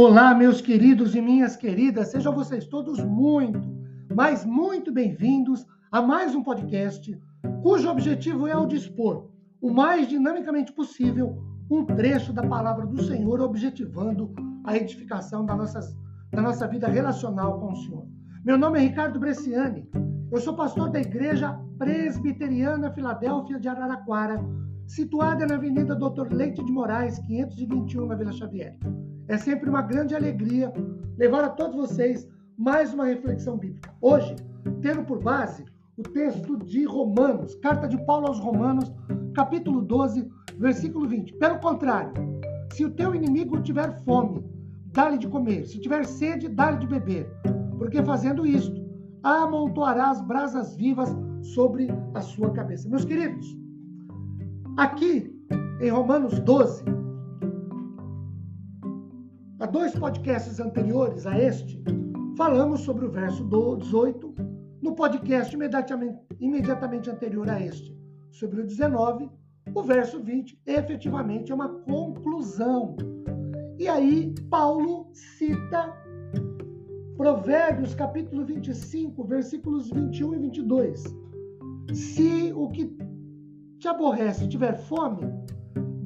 Olá, meus queridos e minhas queridas, sejam vocês todos muito, mas muito bem-vindos a mais um podcast cujo objetivo é o dispor o mais dinamicamente possível um trecho da palavra do Senhor, objetivando a edificação da, nossas, da nossa vida relacional com o Senhor. Meu nome é Ricardo Bresciani, eu sou pastor da Igreja Presbiteriana Filadélfia de Araraquara, situada na Avenida Doutor Leite de Moraes, 521, na Vila Xavier. É sempre uma grande alegria levar a todos vocês mais uma reflexão bíblica. Hoje, tendo por base o texto de Romanos, carta de Paulo aos Romanos, capítulo 12, versículo 20. Pelo contrário, se o teu inimigo tiver fome, dá-lhe de comer, se tiver sede, dá-lhe de beber, porque fazendo isto, amontoarás brasas vivas sobre a sua cabeça. Meus queridos, aqui em Romanos 12, Há dois podcasts anteriores a este, falamos sobre o verso 18. No podcast imediatamente, imediatamente anterior a este, sobre o 19, o verso 20 efetivamente é uma conclusão. E aí, Paulo cita Provérbios capítulo 25, versículos 21 e 22. Se o que te aborrece tiver fome,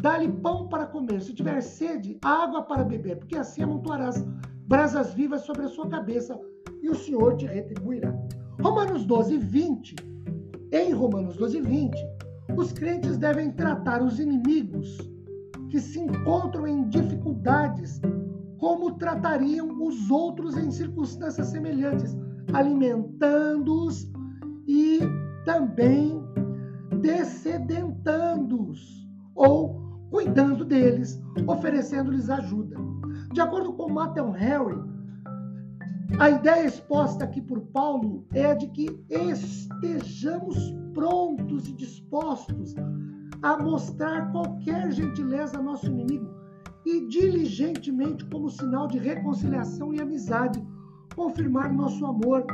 Dá-lhe pão para comer. Se tiver sede, água para beber, porque assim amontoarás brasas vivas sobre a sua cabeça e o Senhor te retribuirá. Romanos 12, 20. Em Romanos 12, 20, os crentes devem tratar os inimigos que se encontram em dificuldades como tratariam os outros em circunstâncias semelhantes, alimentando-os e também descedentando-os ou cuidando deles, oferecendo-lhes ajuda. De acordo com Matthew Harry, a ideia exposta aqui por Paulo é a de que estejamos prontos e dispostos a mostrar qualquer gentileza a nosso inimigo e diligentemente, como sinal de reconciliação e amizade, confirmar nosso amor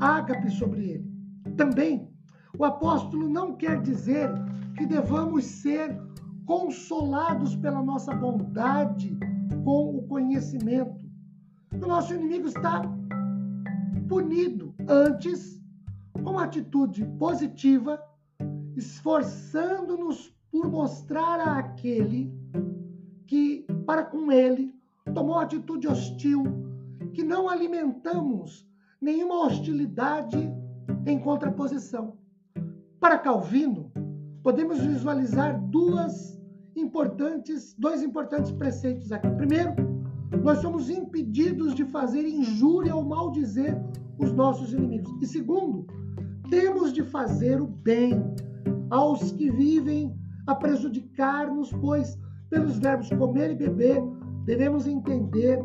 ágape sobre ele. Também, o apóstolo não quer dizer que devamos ser consolados pela nossa bondade com o conhecimento. O nosso inimigo está punido antes com atitude positiva, esforçando-nos por mostrar a aquele que, para com ele, tomou atitude hostil, que não alimentamos nenhuma hostilidade em contraposição. Para Calvino, podemos visualizar duas importantes, dois importantes preceitos aqui. Primeiro, nós somos impedidos de fazer injúria ou maldizer os nossos inimigos. E segundo, temos de fazer o bem aos que vivem a prejudicar-nos, pois pelos verbos comer e beber devemos entender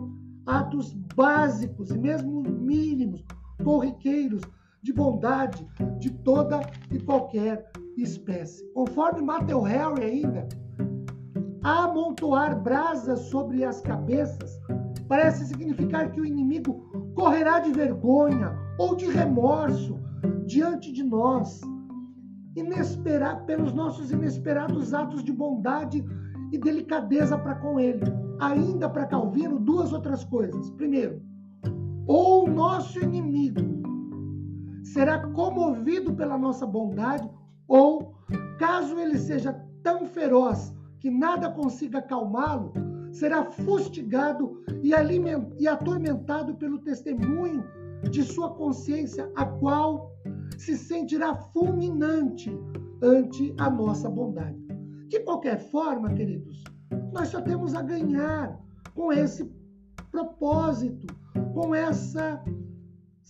atos básicos e mesmo mínimos, corriqueiros de bondade de toda e qualquer espécie. Conforme Matthew Harry ainda, amontoar brasas sobre as cabeças parece significar que o inimigo correrá de vergonha ou de remorso diante de nós, inesperar pelos nossos inesperados atos de bondade e delicadeza para com ele. Ainda para Calvino, duas outras coisas. Primeiro, ou o nosso inimigo será comovido pela nossa bondade, ou caso ele seja tão feroz que nada consiga acalmá-lo, será fustigado e, e atormentado pelo testemunho de sua consciência, a qual se sentirá fulminante ante a nossa bondade. De qualquer forma, queridos, nós só temos a ganhar com esse propósito, com essa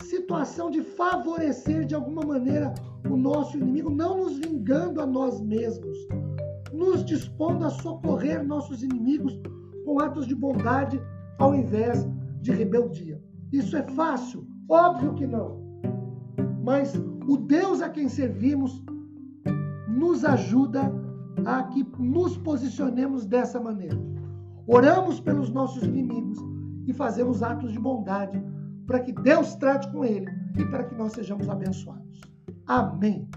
situação de favorecer de alguma maneira o nosso inimigo, não nos vingando a nós mesmos, nos dispondo a socorrer nossos inimigos com atos de bondade ao invés de rebeldia. Isso é fácil? Óbvio que não. Mas o Deus a quem servimos nos ajuda a que nos posicionemos dessa maneira. Oramos pelos nossos inimigos e fazemos atos de bondade para que Deus trate com ele e para que nós sejamos abençoados. Amém.